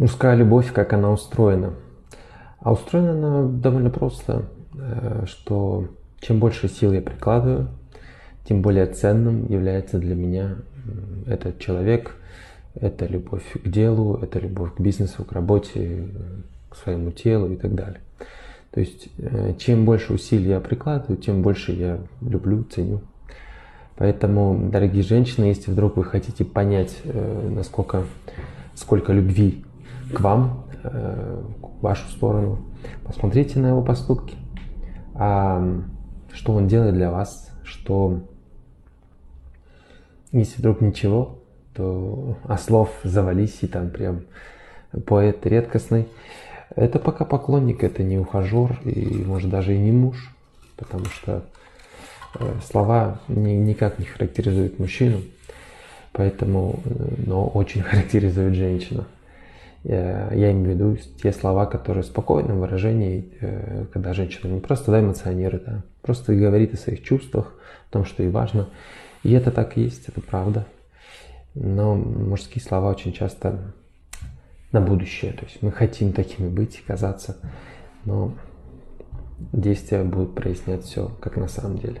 Мужская любовь, как она устроена? А устроена она довольно просто, э, что чем больше сил я прикладываю, тем более ценным является для меня этот человек, это любовь к делу, это любовь к бизнесу, к работе, к своему телу и так далее. То есть э, чем больше усилий я прикладываю, тем больше я люблю, ценю. Поэтому, дорогие женщины, если вдруг вы хотите понять, э, насколько, сколько любви к вам, э, в вашу сторону. Посмотрите на его поступки. А что он делает для вас, что если вдруг ничего, то а слов завались и там прям поэт редкостный. Это пока поклонник, это не ухажер и может даже и не муж, потому что э, слова ни, никак не характеризуют мужчину, поэтому, э, но очень характеризует женщину. Я имею в виду те слова, которые в спокойном выражении, э, когда женщина не просто да, эмоционирует, а просто говорит о своих чувствах, о том, что ей важно. И это так и есть, это правда. Но мужские слова очень часто на будущее. То есть мы хотим такими быть, казаться, но действия будут прояснять все, как на самом деле.